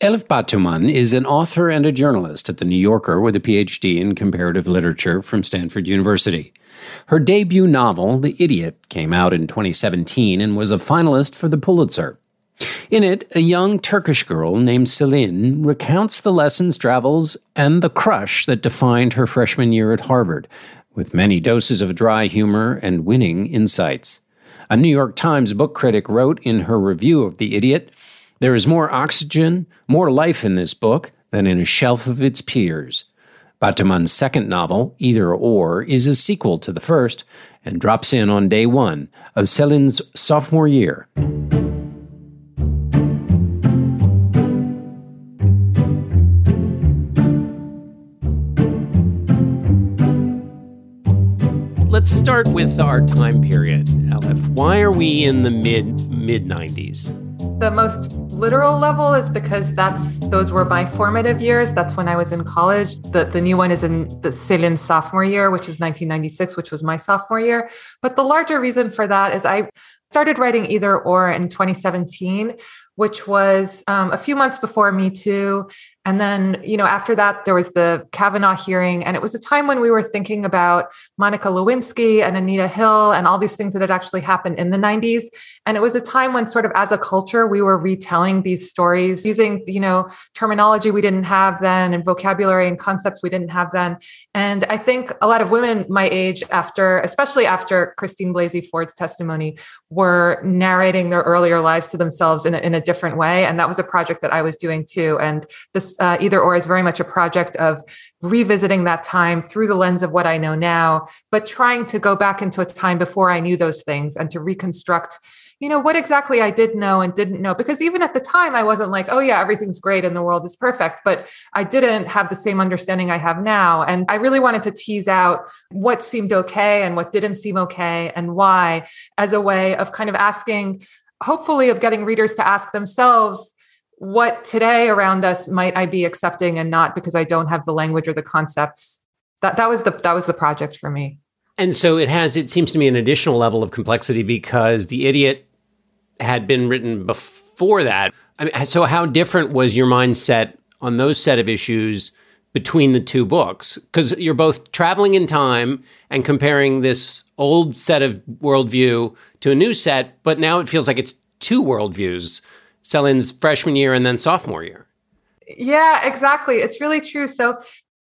Elif Batuman is an author and a journalist at The New Yorker with a PhD in comparative literature from Stanford University. Her debut novel, The Idiot, came out in 2017 and was a finalist for the Pulitzer. In it, a young Turkish girl named Selin recounts the lessons, travels, and the crush that defined her freshman year at Harvard, with many doses of dry humor and winning insights. A New York Times book critic wrote in her review of The Idiot There is more oxygen, more life in this book than in a shelf of its peers. Batuman's second novel, Either Or, is a sequel to the first and drops in on day one of Selin's sophomore year. Let's start with our time period, Elif. Why are we in the mid mid 90s? The most literal level is because that's those were my formative years. That's when I was in college. The the new one is in the Selin sophomore year, which is 1996, which was my sophomore year. But the larger reason for that is I started writing either or in 2017 which was um, a few months before Me Too. And then, you know, after that, there was the Kavanaugh hearing. And it was a time when we were thinking about Monica Lewinsky and Anita Hill and all these things that had actually happened in the 90s. And it was a time when, sort of as a culture, we were retelling these stories using, you know, terminology we didn't have then and vocabulary and concepts we didn't have then. And I think a lot of women my age, after, especially after Christine Blasey Ford's testimony, were narrating their earlier lives to themselves in a, in a different way. And that was a project that I was doing too. And this uh, either or is very much a project of revisiting that time through the lens of what I know now, but trying to go back into a time before I knew those things and to reconstruct you know what exactly i did know and didn't know. Because even at the time i wasn't like oh yeah everything's great and the world is perfect but i didn't have the same understanding i have now. And i really wanted to tease out what seemed okay and what didn't seem okay and why as a way of kind of asking hopefully of getting readers to ask themselves what today around us might I be accepting and not because I don't have the language or the concepts. That that was the that was the project for me. And so it has it seems to me an additional level of complexity because the idiot had been written before that. I mean, so how different was your mindset on those set of issues between the two books? Because you're both traveling in time and comparing this old set of worldview to a new set, but now it feels like it's two worldviews. Selin's freshman year and then sophomore year. Yeah, exactly. It's really true. So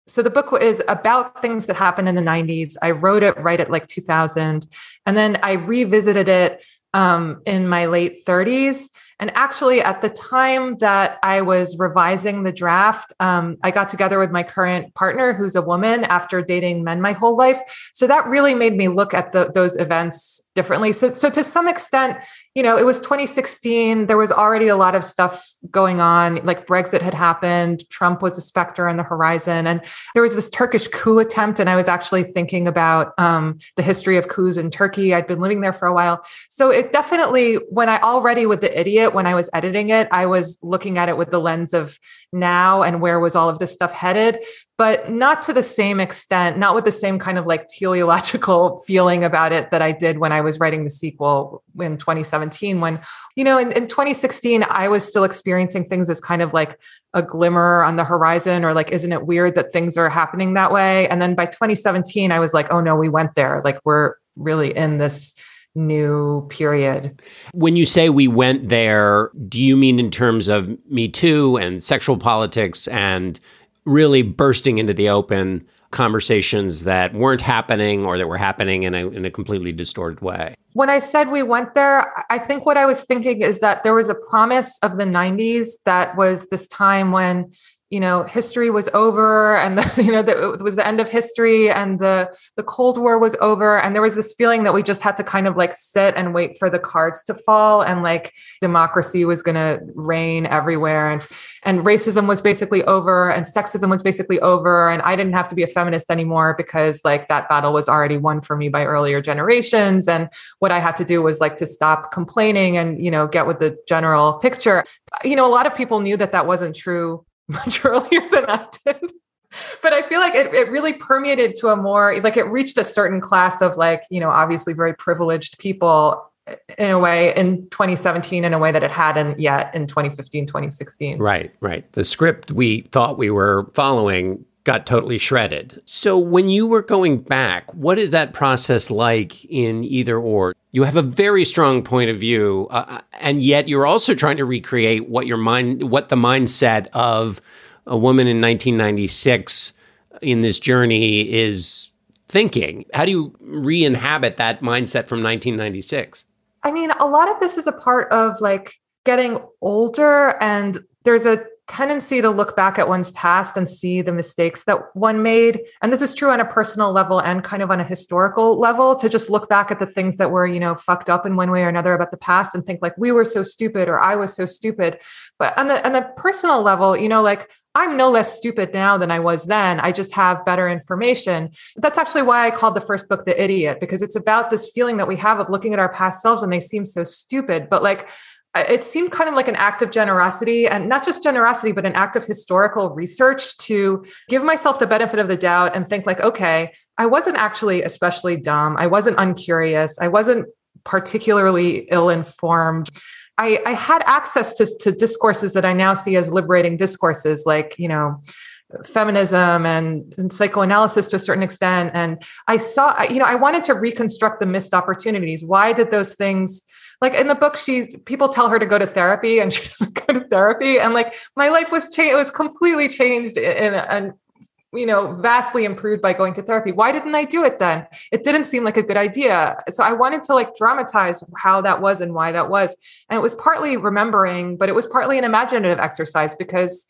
so the book is about things that happened in the 90s. I wrote it right at like 2000 and then I revisited it um, in my late 30s and actually, at the time that I was revising the draft, um, I got together with my current partner, who's a woman, after dating men my whole life. So that really made me look at the, those events differently. So, so to some extent, you know, it was 2016. There was already a lot of stuff going on, like Brexit had happened. Trump was a specter on the horizon, and there was this Turkish coup attempt. And I was actually thinking about um, the history of coups in Turkey. I'd been living there for a while, so it definitely, when I already with the idiot, when I was editing it, I was looking at it with the lens of now and where was all of this stuff headed but not to the same extent, not with the same kind of like teleological feeling about it that I did when I was writing the sequel in 2017. When, you know, in, in 2016, I was still experiencing things as kind of like a glimmer on the horizon, or like, isn't it weird that things are happening that way? And then by 2017, I was like, oh no, we went there. Like, we're really in this new period. When you say we went there, do you mean in terms of Me Too and sexual politics and really bursting into the open conversations that weren't happening or that were happening in a, in a completely distorted way. When I said we went there, I think what I was thinking is that there was a promise of the 90s that was this time when you know history was over and the, you know the, it was the end of history and the the cold war was over. And there was this feeling that we just had to kind of like sit and wait for the cards to fall and like democracy was going to reign everywhere. And and racism was basically over and sexism was basically over. And i didn't have to be a feminist anymore because like that battle was already won for me by earlier generations. And what i had to do was like to stop complaining and you know get with the general picture. You know a lot of people knew that that wasn't true much earlier than I did. But I feel like it, it really permeated to a more, like it reached a certain class of like, you know, obviously very privileged people eh, in a way in 2017 in a way that it hadn't yet in 2015 2016 right right the script we thought we were following got totally shredded so when you were going back what is that process like in either or you have a very strong point of view, uh, uh, and yet you're also trying to recreate what your mind, what the mindset of a woman in 1996 in this journey is thinking. How do you re-inhabit that mindset from 1996? I mean, a lot of this is a part of like getting older, and there's a tendency to look back at one's past and see the mistakes that one made. And this is true on a personal level and kind of on a historical level to just look back at the things that were you know fucked up in one way or another about the past and think like we were so stupid or i was so stupid. But on the on the personal level you know like i'm no less stupid now than i was then. I just have better information. That's actually why i called the first book the idiot because it's about this feeling that we have of looking at our past selves and they seem so stupid. But like it seemed kind of like an act of generosity and not just generosity but an act of historical research to give myself the benefit of the doubt and think like okay i wasn't actually especially dumb. I wasn't uncurious. I wasn't particularly ill informed I, I, had access to, to discourses that i now see as liberating discourses like you know feminism and, and, psychoanalysis to a certain extent. And i saw you know i wanted to reconstruct the missed opportunities. Why did those things like in the book she people tell her to go to therapy and she doesn't go to therapy. And like my life was changed it was completely changed in and you know vastly improved by going to therapy. Why didn't i do it then? It didn't seem like a good idea. So i wanted to like dramatize how that was and why that was. And it was partly remembering but it was partly an imaginative exercise because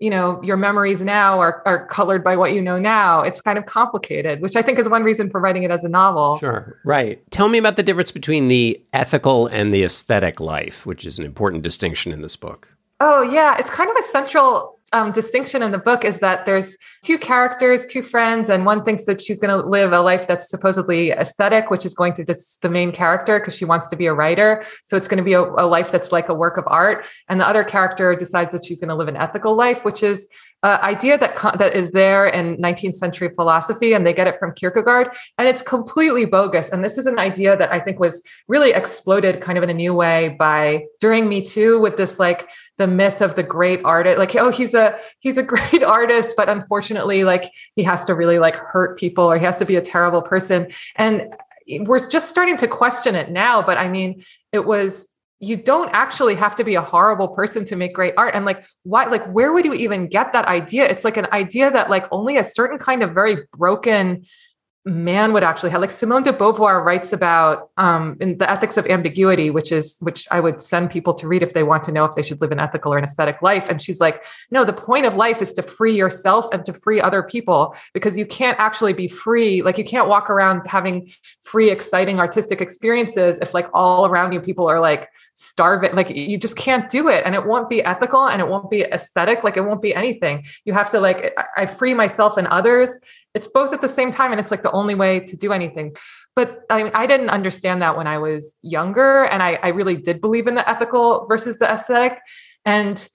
you know your memories now are, are colored by what you know now. It's kind of complicated which i think is one reason for writing it as a novel. Sure. Right. Tell me about the difference between the ethical and the aesthetic life which is an important distinction in this book. Oh yeah. It's kind of a central um, distinction in the book is that there's two characters, two friends, and one thinks that she's going to live a life that's supposedly aesthetic, which is going to this the main character because she wants to be a writer. So it's going to be a, a life that's like a work of art, and the other character decides that she's going to live an ethical life, which is uh, idea that that is there in 19th century philosophy, and they get it from Kierkegaard, and it's completely bogus. And this is an idea that I think was really exploded kind of in a new way by during Me Too with this like the myth of the great artist, like oh he's a he's a great artist, but unfortunately like he has to really like hurt people or he has to be a terrible person, and we're just starting to question it now. But I mean, it was you don't actually have to be a horrible person to make great art. And like why like where would you even get that idea? It's like an idea that like only a certain kind of very broken man would actually have like simone de beauvoir writes about um, in the ethics of ambiguity which is which i would send people to read if they want to know if they should live an ethical or an aesthetic life. And she's like no the point of life is to free yourself and to free other people because you can't actually be free like you can't walk around having free exciting artistic experiences if like all around you people are like starving. Like you just can't do it. And it won't be ethical and it won't be aesthetic. Like it won't be anything. You have to like i free myself and others it's both at the same time and it's like the only way to do anything. But I, I didn't understand that when i was younger and I, I really did believe in the ethical versus the aesthetic. And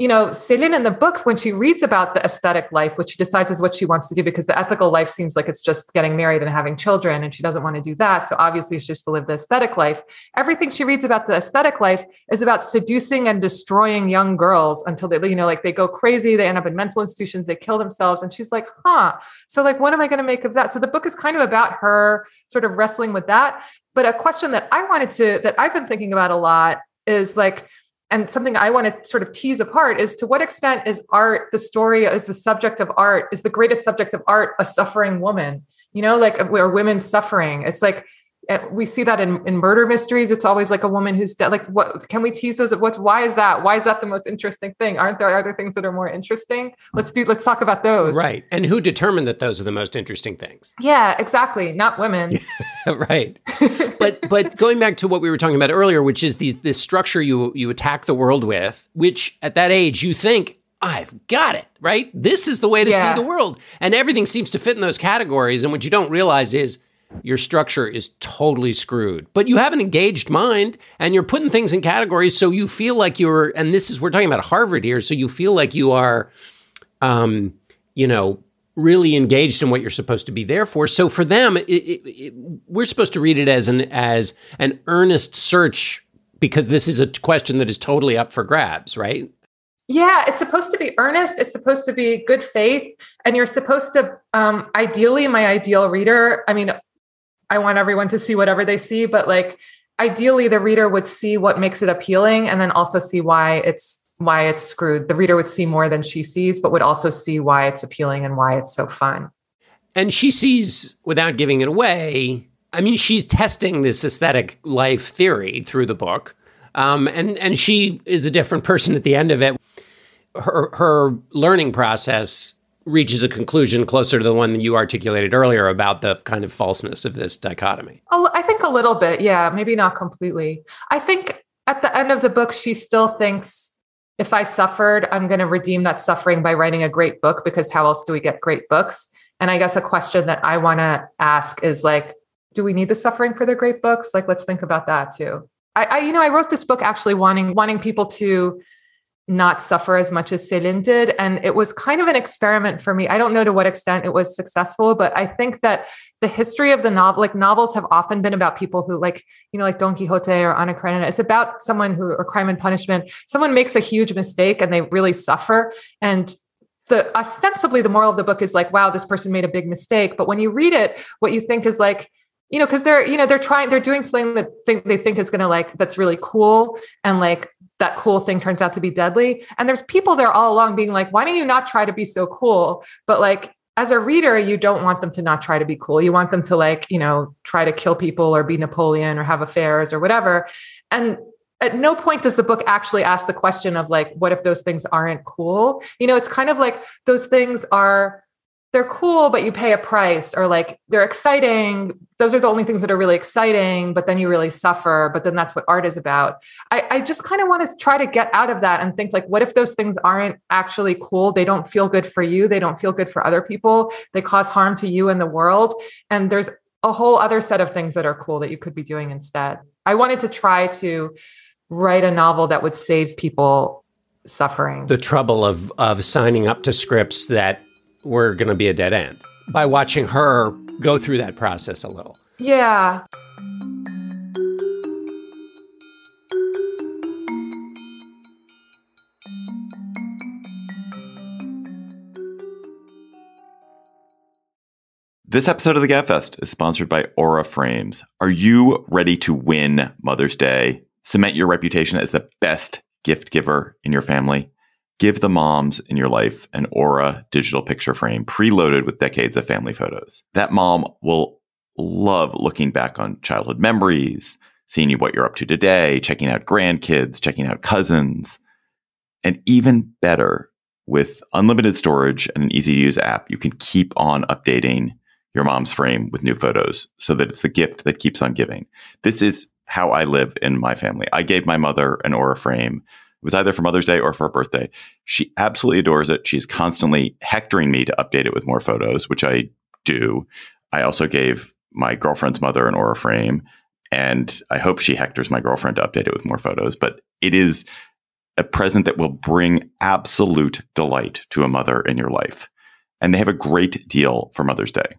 you know, Selin in the book, when she reads about the aesthetic life, which she decides is what she wants to do, because the ethical life seems like it's just getting married and having children, and she doesn't want to do that. So obviously, it's just to live the aesthetic life. Everything she reads about the aesthetic life is about seducing and destroying young girls until they, you know, like they go crazy, they end up in mental institutions, they kill themselves. And she's like, huh. So, like, what am I going to make of that? So the book is kind of about her sort of wrestling with that. But a question that I wanted to, that I've been thinking about a lot is like, and something I want to sort of tease apart is to what extent is art the story is the subject of art is the greatest subject of art a suffering woman? You know like where women suffering. It's like eh, we see that in, in murder mysteries. It's always like a woman who's dead like what can we tease those? What's why is that? Why is that the most interesting thing? Aren't there other things that are more interesting? Let's do let's talk about those. Right and who determined that those are the most interesting things? Yeah exactly not women. Right but but going back to what we were talking about earlier which is these this structure you you attack the world with which at that age you think I've got it, right? This is the way to Yeah. see the world. And everything seems to fit in those categories. And what you don't realize is your structure is totally screwed. But you have an engaged mind and you're putting things in categories so you feel like you're, and this is, we're talking about Harvard here, so you feel like you are, um, you know, really engaged in what you're supposed to be there for. So for them, it, it, it, we're supposed to read it as an as an earnest search because this is a question that is totally up for grabs, right? Yeah, it's supposed to be earnest. It's supposed to be good faith. And you're supposed to, um, ideally, my ideal reader, I mean, I want everyone to see whatever they see, but like ideally the reader would see what makes it appealing and then also see why it's why it's screwed. The reader would see more than she sees, but would also see why it's appealing and why it's so fun. And she sees, without giving it away, I mean, she's testing this aesthetic life theory through the book. Um, and, and she is a different person at the end of it. Her, her learning process reaches a conclusion closer to the one that you articulated earlier about the kind of falseness of this dichotomy. I think a little bit, yeah, maybe not completely. I think at the end of the book, she still thinks if I suffered, I'm going to redeem that suffering by writing a great book because how else do we get great books? And I guess a question that I want to ask is like, do we need the suffering for the great books? Like, let's think about that too. I, I you know, I wrote this book actually wanting wanting people to not suffer as much as Selin did. And it was kind of an experiment for me. I don't know to what extent it was successful, but I think that the history of the novel, like novels have often been about people who like, you know, like Don Quixote or Anna Karenina. It's about someone who, or crime and punishment, someone makes a huge mistake and they really suffer. And the ostensibly the moral of the book is like, wow, this person made a big mistake. But when you read it, what you think is like, you know, because they're, you know, they're trying, they're doing something that think they think is gonna like that's really cool. And like that cool thing turns out to be deadly. And there's people there all along being like, why don't you not try to be so cool? But like as a reader, you don't want them to not try to be cool. You want them to like, you know, try to kill people or be Napoleon or have affairs or whatever. And at no point does the book actually ask the question of like, what if those things aren't cool? You know, it's kind of like those things are they're cool, but you pay a price, or like they're exciting. Those are the only things that are really exciting, but then you really suffer. But then that's what art is about. I, I just kind of want to try to get out of that and think like, what if those things aren't actually cool? They don't feel good for you. They don't feel good for other people. They cause harm to you and the world. And there's a whole other set of things that are cool that you could be doing instead. I wanted to try to write a novel that would save people suffering. The trouble of, of signing up to scripts that were going to be a dead end by watching her go through that process a little. yeah. This episode of the Gabfest is sponsored by Aura Frames. Are you ready to win Mother's Day? Cement your reputation as the best gift giver in your family? Give the moms in your life an Aura digital picture frame preloaded with decades of family photos. That mom will love looking back on childhood memories, seeing you what you're up to today, checking out grandkids, checking out cousins. And even better, with unlimited storage and an easy to use app, you can keep on updating your mom's frame with new photos so that it's a gift that keeps on giving. This is how I live in my family. I gave my mother an Aura frame. It was either for Mother's Day or for her birthday. She absolutely adores it. She's constantly hectoring me to update it with more photos, which I do. I also gave my girlfriend's mother an Aura frame, and I hope she hectors my girlfriend to update it with more photos. But it is a present that will bring absolute delight to a mother in your life. And they have a great deal for Mother's Day.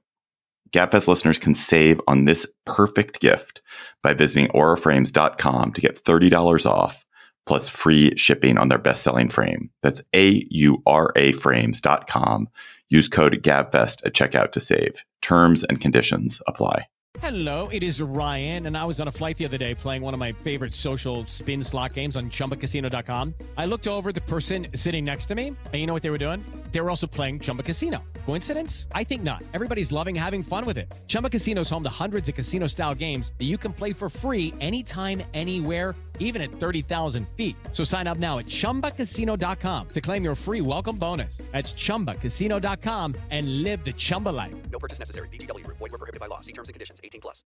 Gabfest listeners can save on this perfect gift by visiting auraframes.com to get $30 off plus free shipping on their best-selling frame. That's A-U-R-A frames.com. Use code GABFEST at checkout to save. Terms and conditions apply. Hello, it is Ryan, and I was on a flight the other day playing one of my favorite social spin slot games on chumbacasino.com. I looked over the person sitting next to me, and you know what they were doing? They were also playing Chumba Casino. Coincidence? I think not. Everybody's loving having fun with it. Chumba Casino is home to hundreds of casino style games that you can play for free anytime, anywhere, even at 30,000 feet. So sign up now at chumbacasino.com to claim your free welcome bonus. That's chumbacasino.com and live the Chumba life. No purchase necessary. VGW Group. Void were prohibited by law. See terms and conditions. 18 plus.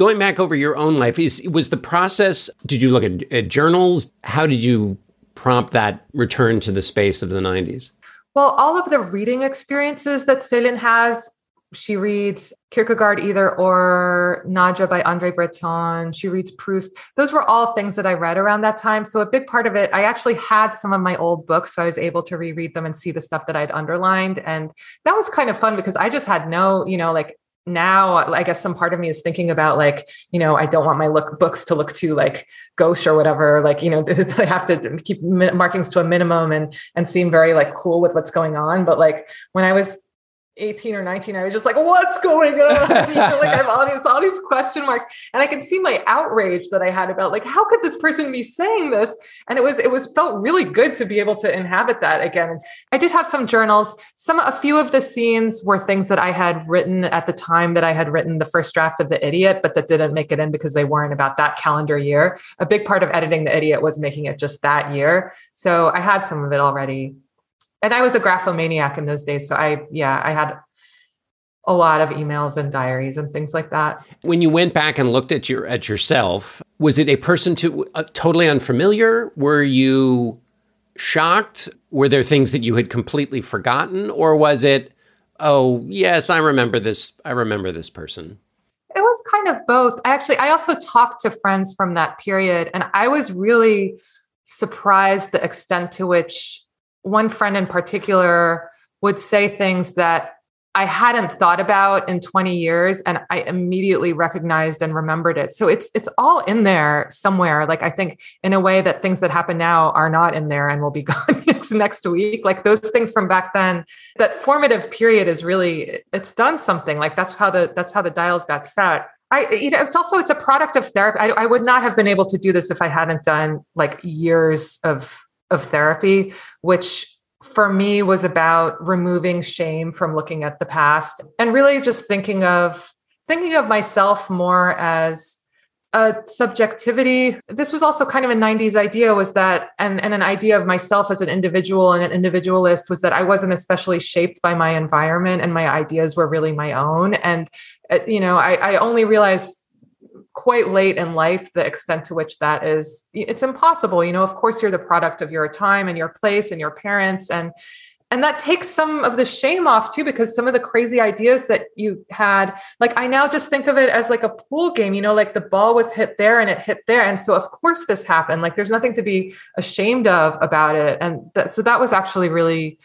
Going back over your own life, is was the process? Did you look at, at journals? How did you prompt that return to the space of the '90s? Well, all of the reading experiences that Selin has, she reads Kierkegaard either or Nadja by Andre Breton. She reads Proust. Those were all things that I read around that time. So a big part of it, I actually had some of my old books, so I was able to reread them and see the stuff that I'd underlined, and that was kind of fun because I just had no, you know, like now i guess some part of me is thinking about like you know i don't want my look books to look too like gauche or whatever like you know i have to keep markings to a minimum and and seem very like cool with what's going on but like when i was 18 or 19, I was just like, what's going on? You know, like I have all these, all these question marks. And I can see my outrage that I had about like, how could this person be saying this? And it was, it was felt really good to be able to inhabit that again. I did have some journals. Some, a few of the scenes were things that I had written at the time that I had written the first draft of The Idiot, but that didn't make it in because they weren't about that calendar year. A big part of editing The Idiot was making it just that year. So I had some of it already and I was a graphomaniac in those days. So I, yeah, I had a lot of emails and diaries and things like that. When you went back and looked at your at yourself, was it a person to uh, totally unfamiliar? Were you shocked? Were there things that you had completely forgotten, or was it, oh yes, I remember this. I remember this person. It was kind of both. I actually, I also talked to friends from that period, and I was really surprised the extent to which one friend in particular would say things that I hadn't thought about in 20 years and I immediately recognized and remembered it. So it's it's all in there somewhere. Like I think in a way that things that happen now are not in there and will be gone next week. Like those things from back then, that formative period is really it's done something. Like that's how the that's how the dials got set. I, you know, it's also it's a product of therapy. I, I would not have been able to do this if I hadn't done like years of of therapy, which for me was about removing shame from looking at the past and really just thinking of thinking of myself more as a subjectivity. This was also kind of a 90s idea was that and, and an idea of myself as an individual and an individualist was that i wasn't especially shaped by my environment and my ideas were really my own. And uh, you know i, I only realized quite late in life the extent to which that is it's impossible. You know of course you're the product of your time and your place and your parents and and that takes some of the shame off too because some of the crazy ideas that you had like i now just think of it as like a pool game you know like the ball was hit there and it hit there and so of course this happened. Like there's nothing to be ashamed of about it and that, so that was actually really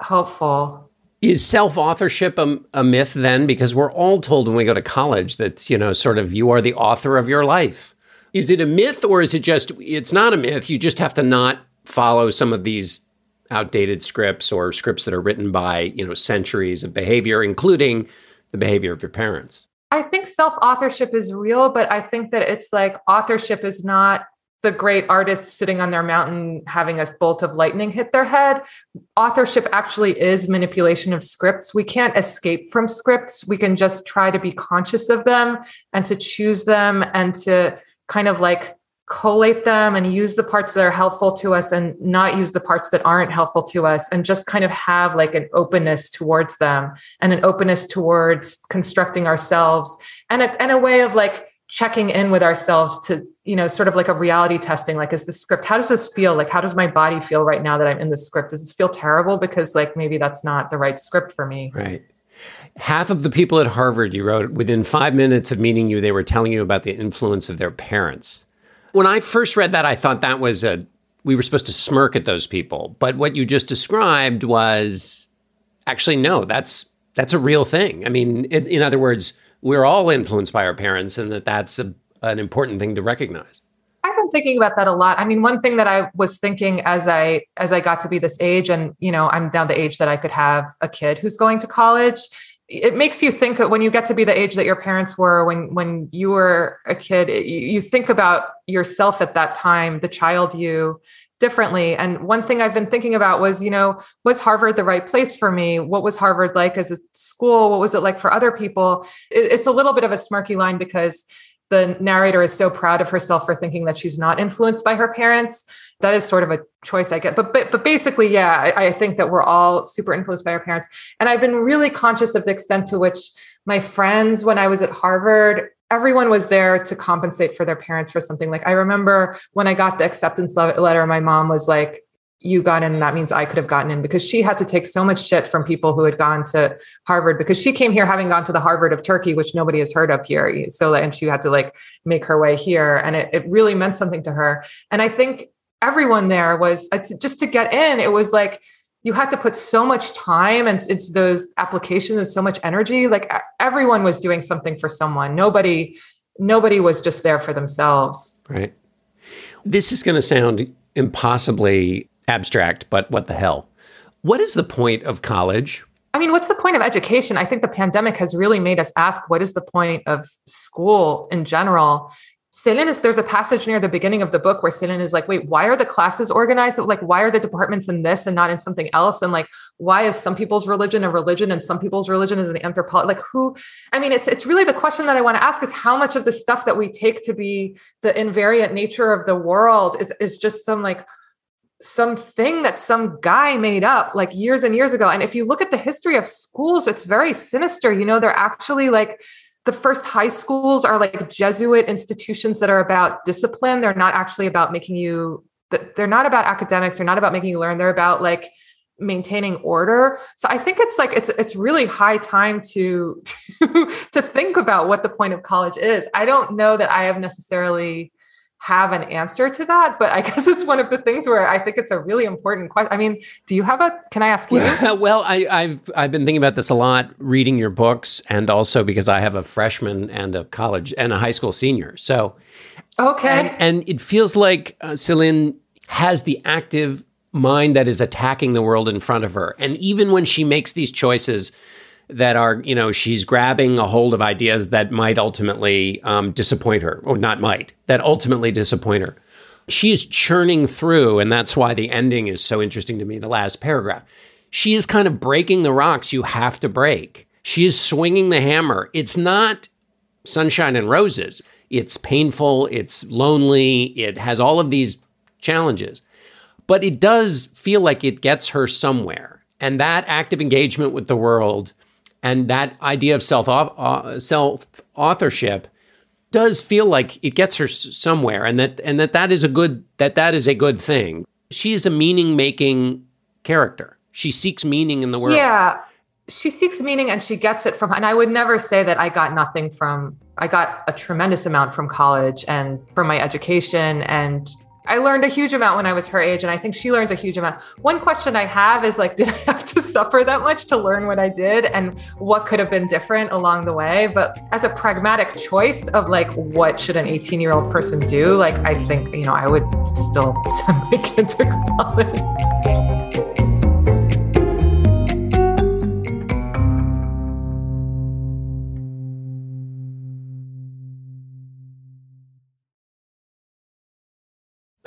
helpful is self authorship a, a, myth then? Because we're all told when we go to college that, you know, sort of you are the author of your life. Is it a myth or is it just, it's not a myth? You just have to not follow some of these outdated scripts or scripts that are written by, you know, centuries of behavior, including the behavior of your parents. I think self authorship is real, but I think that it's like authorship is not the great artists sitting on their mountain having a bolt of lightning hit their head. Authorship actually is manipulation of scripts. We can't escape from scripts. We can just try to be conscious of them and to choose them and to kind of like collate them and use the parts that are helpful to us and not use the parts that aren't helpful to us and just kind of have like an openness towards them and an openness towards constructing ourselves and a, and a way of like checking in with ourselves to you know sort of like a reality testing like is this script how does this feel? Like how does my body feel right now that i'm in this script? Does this feel terrible? Because like maybe that's not the right script for me. Right. Half of the people at harvard you wrote within five minutes of meeting you they were telling you about the influence of their parents. When i first read that i thought that was a we were supposed to smirk at those people. But what you just described was actually no that's that's a real thing. I mean in, in other words we're all influenced by our parents and that that's a, an important thing to recognize. I've been thinking about that a lot. I mean one thing that i was thinking as i as i got to be this age and you know i'm now the age that i could have a kid who's going to college it makes you think when you get to be the age that your parents were when when you were a kid you, you think about yourself at that time the child you differently. And one thing i've been thinking about was you know was harvard the right place for me? What was harvard like as a school? What was it like for other people? It, it's a little bit of a smirky line because the narrator is so proud of herself for thinking that she's not influenced by her parents. That is sort of a choice I get. But but, but basically, yeah, I, I think that we're all super influenced by our parents. And I've been really conscious of the extent to which my friends, when I was at Harvard, everyone was there to compensate for their parents for something. Like I remember when I got the acceptance letter, my mom was like, you got in, that means I could have gotten in because she had to take so much shit from people who had gone to Harvard because she came here having gone to the Harvard of Turkey, which nobody has heard of here. So, and she had to like make her way here. And it, it really meant something to her. And I think everyone there was just to get in it was like you had to put so much time and into those applications and so much energy. Like everyone was doing something for someone. Nobody nobody was just there for themselves. Right. This is going to sound impossibly abstract but what the hell? What is the point of college? I mean, what's the point of education? I think the pandemic has really made us ask what is the point of school in general? Selin is there's a passage near the beginning of the book where Selin is like, wait, why are the classes organized? Like, why are the departments in this and not in something else? And like, why is some people's religion a religion and some people's religion is an anthropology? Like, who? I mean, it's it's really the question that I want to ask is how much of the stuff that we take to be the invariant nature of the world is is just some like something that some guy made up like years and years ago. And if you look at the history of schools, it's very sinister. You know, they're actually like the first high schools are like Jesuit institutions that are about discipline. They're not actually about making you, they're not about academics. They're not about making you learn. They're about like maintaining order. So I think it's like, it's, it's really high time to, to, to think about what the point of college is. I don't know that I have necessarily have an answer to that but i guess it's one of the things where i think it's a really important question i mean do you have a can i ask you? Well I, i've i've been thinking about this a lot reading your books and also because i have a freshman and a college and a high school senior. So okay. and, and it feels like uh, Selin has the active mind that is attacking the world in front of her. And even when she makes these choices that are, you know, she's grabbing a hold of ideas that might ultimately um, disappoint her, or not might, that ultimately disappoint her. She is churning through, and that's why the ending is so interesting to me, the last paragraph. She is kind of breaking the rocks you have to break. She is swinging the hammer. It's not sunshine and roses. It's painful, it's lonely, it has all of these challenges. But it does feel like it gets her somewhere. And that active engagement with the world and that idea of self uh, self authorship does feel like it gets her somewhere and that and that that is a good that that is a good thing. She is a meaning making character. She seeks meaning in the world. Yeah. She seeks meaning and she gets it from and i would never say that i got nothing from i got a tremendous amount from college and from my education and I learned a huge amount when I was her age, and I think she learns a huge amount. One question I have is like, did I have to suffer that much to learn what I did, and what could have been different along the way? But as a pragmatic choice of like, what should an 18 year old person do? Like, I think you know, I would still send my kid to college.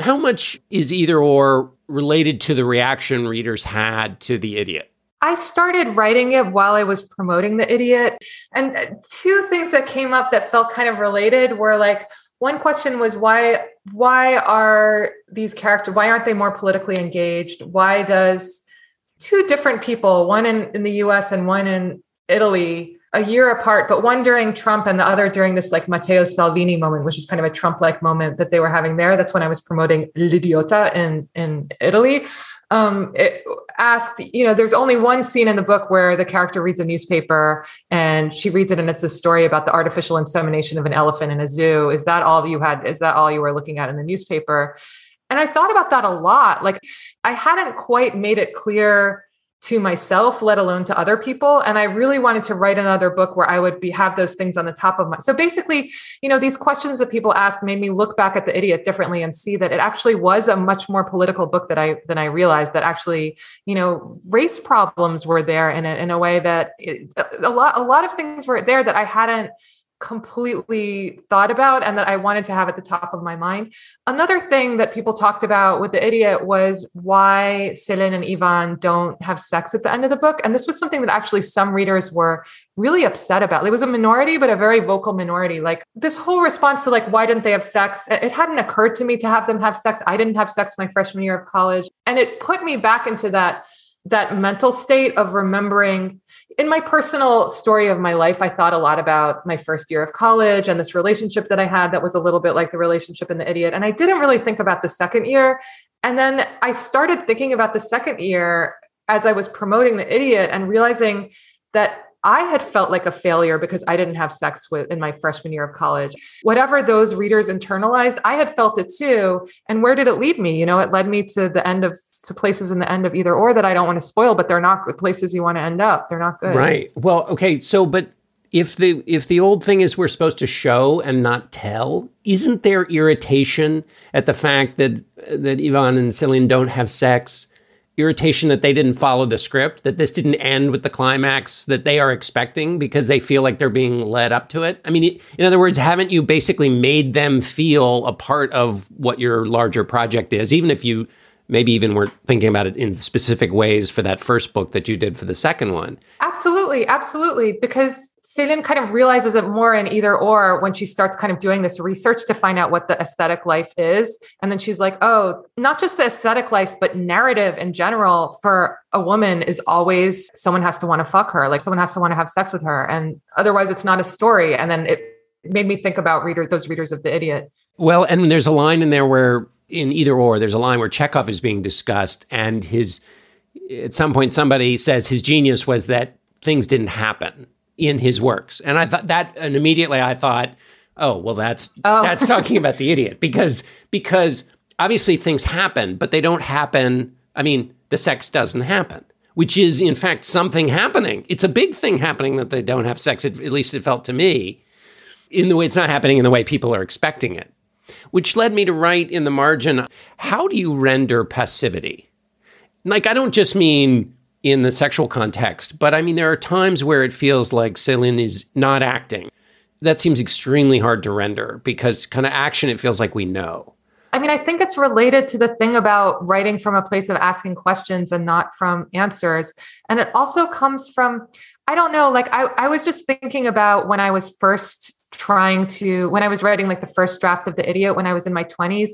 How much is either or related to the reaction readers had to The Idiot? I started writing it while I was promoting The Idiot. And uh, two things that came up that felt kind of related were like, one question was why why are these characters why aren't they more politically engaged why does two different people one in, in the us and one in italy a year apart, but one during Trump and the other during this like Matteo Salvini moment, which was kind of a Trump-like moment that they were having there. That's when I was promoting L'Idiota in in Italy. Um, it asked, you know, there's only one scene in the book where the character reads a newspaper and she reads it, and it's a story about the artificial insemination of an elephant in a zoo. Is that all you had? Is that all you were looking at in the newspaper? And I thought about that a lot. Like I hadn't quite made it clear to myself let alone to other people. And i really wanted to write another book where i would be have those things on the top of my so basically you know these questions that people asked made me look back at the idiot differently and see that it actually was a much more political book that i than i realized that actually you know race problems were there in it in a way that it, a lot a lot of things were there that i hadn't completely thought about and that I wanted to have at the top of my mind. Another thing that people talked about with the idiot was why Selin and Ivan don't have sex at the end of the book. And this was something that actually some readers were really upset about. It was a minority, but a very vocal minority. Like this whole response to like, why didn't they have sex? It hadn't occurred to me to have them have sex. I didn't have sex my freshman year of college. And it put me back into that that mental state of remembering in my personal story of my life i thought a lot about my first year of college and this relationship that i had that was a little bit like the relationship in the idiot and i didn't really think about the second year. And then i started thinking about the second year as i was promoting the idiot and realizing that I had felt like a failure because I didn't have sex with in my freshman year of college. Whatever those readers internalized, I had felt it too. And where did it lead me? You know, it led me to the end of to places in the end of either or that I don't want to spoil, but they're not good places you want to end up. They're not good. Right. Well, okay. So, but if the if the old thing is we're supposed to show and not tell, isn't there irritation at the fact that that Ivan and Selin don't have sex? Irritation that they didn't follow the script, that this didn't end with the climax that they are expecting because they feel like they're being led up to it. I mean, in other words, haven't you basically made them feel a part of what your larger project is, even if you maybe even weren't thinking about it in specific ways for that first book that you did for the second one? Absolutely, absolutely. Because Selin kind of realizes it more in either or when she starts kind of doing this research to find out what the aesthetic life is. And then she's like, oh, not just the aesthetic life, but narrative in general for a woman is always someone has to want to fuck her, like someone has to want to have sex with her. And otherwise, it's not a story. And then it made me think about reader those readers of the idiot. Well, and there's a line in there where in either or, there's a line where Chekhov is being discussed, and his at some point somebody says his genius was that things didn't happen in his works. And I thought that, and immediately I thought, oh, well, that's oh. that's talking about the idiot because because obviously things happen, but they don't happen. I mean, the sex doesn't happen, which is in fact something happening. It's a big thing happening that they don't have sex. At, at least it felt to me, in the way it's not happening in the way people are expecting it. Which led me to write in the margin, how do you render passivity? Like, I don't just mean in the sexual context. But I mean, there are times where it feels like Selin is not acting. That seems extremely hard to render because kind of action, it feels like we know. I mean, I think it's related to the thing about writing from a place of asking questions and not from answers. And it also comes from, I don't know, like I, I was just thinking about when I was first trying to, when I was writing like the first draft of The Idiot when I was in my 20s,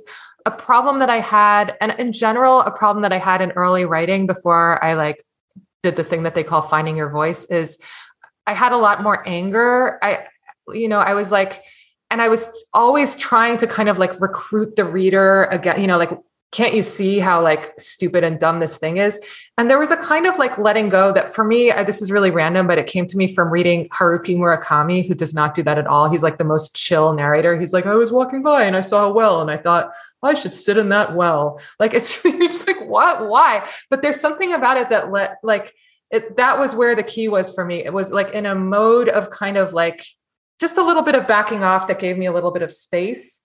a problem that I had, and in general, a problem that I had in early writing before I like did the thing that they call finding your voice is I had a lot more anger. I, you know, I was like, and I was always trying to kind of like recruit the reader again, you know, like, can't you see how like stupid and dumb this thing is? And there was a kind of like letting go that for me, I, this is really random, but it came to me from reading Haruki Murakami, who does not do that at all. He's like the most chill narrator. He's like, I was walking by and I saw a well and I thought, I should sit in that well. Like it's just like, what? Why? But there's something about it that let like it that was where the key was for me. It was like in a mode of kind of like just a little bit of backing off that gave me a little bit of space.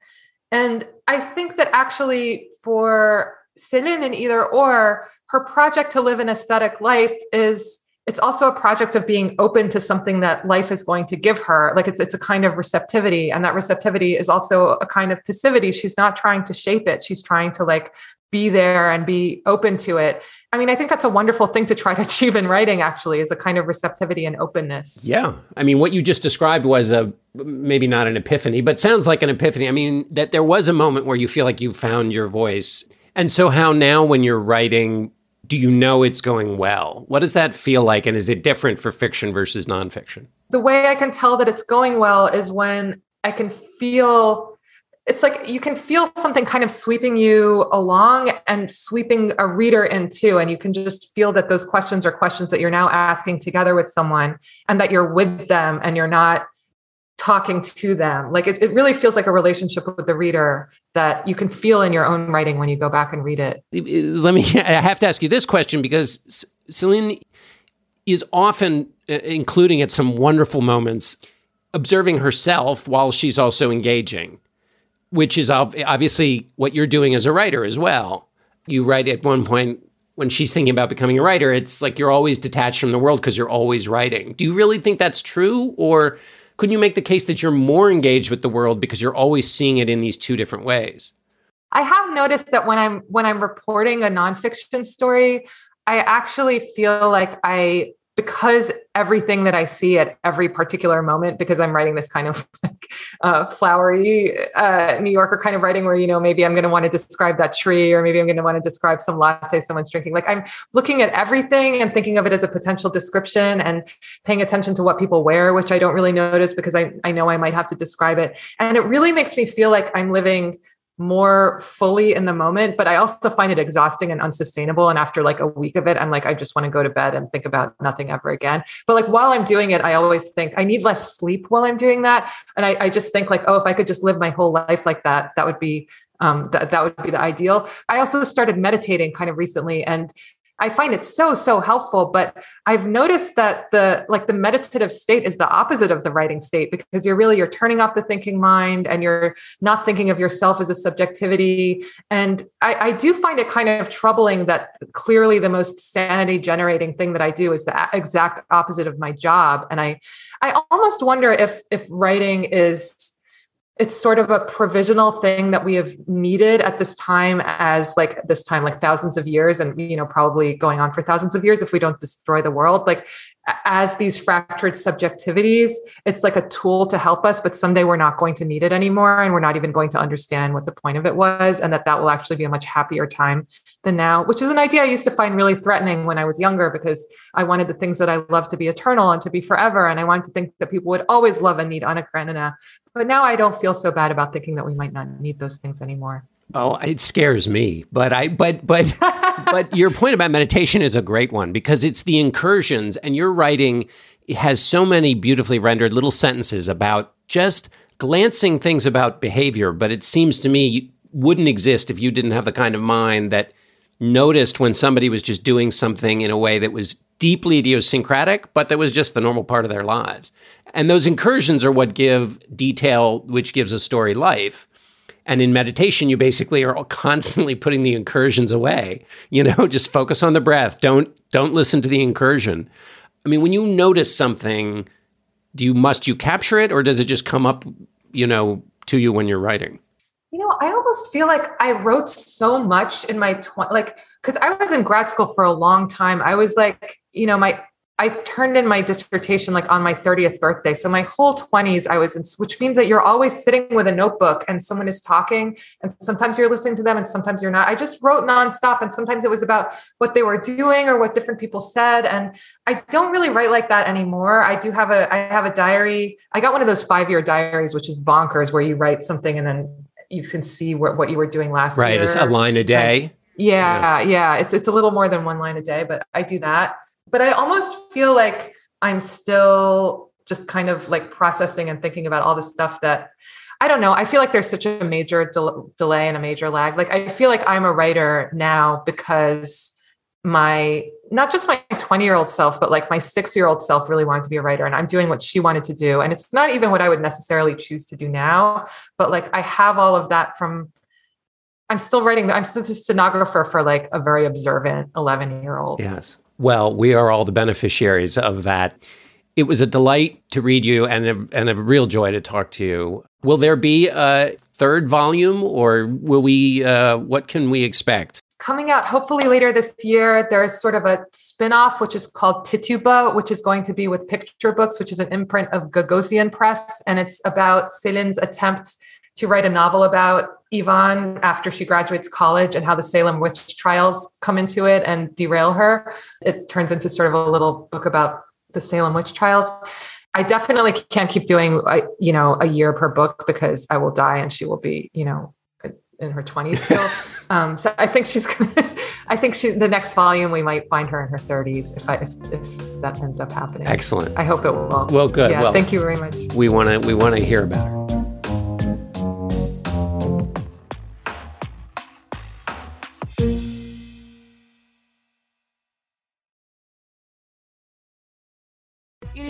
And I think that actually for Selin and either or, her project to live an aesthetic life is it's also a project of being open to something that life is going to give her. Like it's it's a kind of receptivity and that receptivity is also a kind of passivity. She's not trying to shape it. She's trying to like be there and be open to it. I mean i think that's a wonderful thing to try to achieve in writing actually is a kind of receptivity and openness. Yeah. I mean what you just described was a maybe not an epiphany but sounds like an epiphany. I mean that there was a moment where you feel like you found your voice. And so how now when you're writing do you know it's going well? What does that feel like? And is it different for fiction versus nonfiction? The way I can tell that it's going well is when I can feel it's like you can feel something kind of sweeping you along and sweeping a reader in too. And you can just feel that those questions are questions that you're now asking together with someone and that you're with them and you're not talking to them. Like it, it really feels like a relationship with the reader that you can feel in your own writing when you go back and read it. Let me, I have to ask you this question because Selin is often, uh, including at some wonderful moments, observing herself while she's also engaging, which is obviously what you're doing as a writer as well. You write at one point when she's thinking about becoming a writer, it's like you're always detached from the world because you're always writing. Do you really think that's true? Or couldn't you make the case that you're more engaged with the world because you're always seeing it in these two different ways? I have noticed that when I'm when I'm reporting a nonfiction story, I actually feel like I because everything that I see at every particular moment, because I'm writing this kind of like, uh, flowery uh, New Yorker kind of writing where, you know, maybe I'm going to want to describe that tree or maybe I'm going to want to describe some latte someone's drinking. Like I'm looking at everything and thinking of it as a potential description and paying attention to what people wear, which I don't really notice because I, I know I might have to describe it. And it really makes me feel like I'm living more fully in the moment but i also find it exhausting and unsustainable. And after like a week of it i'm like i just want to go to bed and think about nothing ever again. But like while i'm doing it i always think i need less sleep while i'm doing that. And i, I just think like oh if i could just live my whole life like that that would be um, that, that would be the ideal. I also started meditating kind of recently and I find it so so helpful but I've noticed that the like the meditative state is the opposite of the writing state because you're really you're turning off the thinking mind and you're not thinking of yourself as a subjectivity. And I, I do find it kind of troubling that clearly the most sanity generating thing that I do is the exact opposite of my job. And I I almost wonder if if writing is it's sort of a provisional thing that we have needed at this time as like this time like thousands of years and you know probably going on for thousands of years if we don't destroy the world. Like as these fractured subjectivities it's like a tool to help us but someday we're not going to need it anymore and we're not even going to understand what the point of it was and that that will actually be a much happier time than now which is an idea i used to find really threatening when i was younger because i wanted the things that i love to be eternal and to be forever and i wanted to think that people would always love and need Anna Karenina but now I don't feel so bad about thinking that we might not need those things anymore. Oh, it scares me. But I but but but your point about meditation is a great one because it's the incursions and your writing has so many beautifully rendered little sentences about just glancing things about behavior, but it seems to me wouldn't exist if you didn't have the kind of mind that noticed when somebody was just doing something in a way that was deeply idiosyncratic, but that was just the normal part of their lives. And those incursions are what give detail, which gives a story life. And in meditation, you basically are constantly putting the incursions away. You know, just focus on the breath. Don't don't listen to the incursion. I mean, when you notice something, do you must you capture it, or does it just come up, you know, to you when you're writing? You know, I almost feel like I wrote so much in my tw- like because I was in grad school for a long time. I was like, you know, my I turned in my dissertation like on my 30th birthday. So my whole 20s I was in which means that you're always sitting with a notebook and someone is talking and sometimes you're listening to them and sometimes you're not. I just wrote nonstop and sometimes it was about what they were doing or what different people said and I don't really write like that anymore. I do have a I have a diary. I got one of those 5-year diaries which is bonkers where you write something and then you can see what, what you were doing last right, year. Right, it's a line a day. And yeah, yeah, yeah. It's it's a little more than one line a day, but I do that but I almost feel like I'm still just kind of like processing and thinking about all the stuff that I don't know. I feel like there's such a major del- delay and a major lag. Like I feel like I'm a writer now because my not just my 20 year old self, but like my six year old self really wanted to be a writer and I'm doing what she wanted to do. And it's not even what I would necessarily choose to do now, but like I have all of that from I'm still writing. I'm still a stenographer for like a very observant 11 year old. Yes. Well, we are all the beneficiaries of that. It was a delight to read you and a, and a real joy to talk to you. Will there be a third volume or will we, uh, what can we expect? Coming out hopefully later this year, there's sort of a spin off, which is called Tituba, which is going to be with Picture Books, which is an imprint of Gagosian Press. And it's about Selin's attempt to write a novel about Ivan after she graduates college and how the Salem witch trials come into it and derail her. It turns into sort of a little book about the Salem witch trials. I definitely can't keep doing, you know, a year per book because I will die and she will be, you know, in her 20s still. um, so I think she's gonna, I think she, the next volume, we might find her in her 30s if I, if, if that ends up happening. Excellent. I hope it will. Well, good. Yeah, well, thank you very much. We want to, we want to hear about her.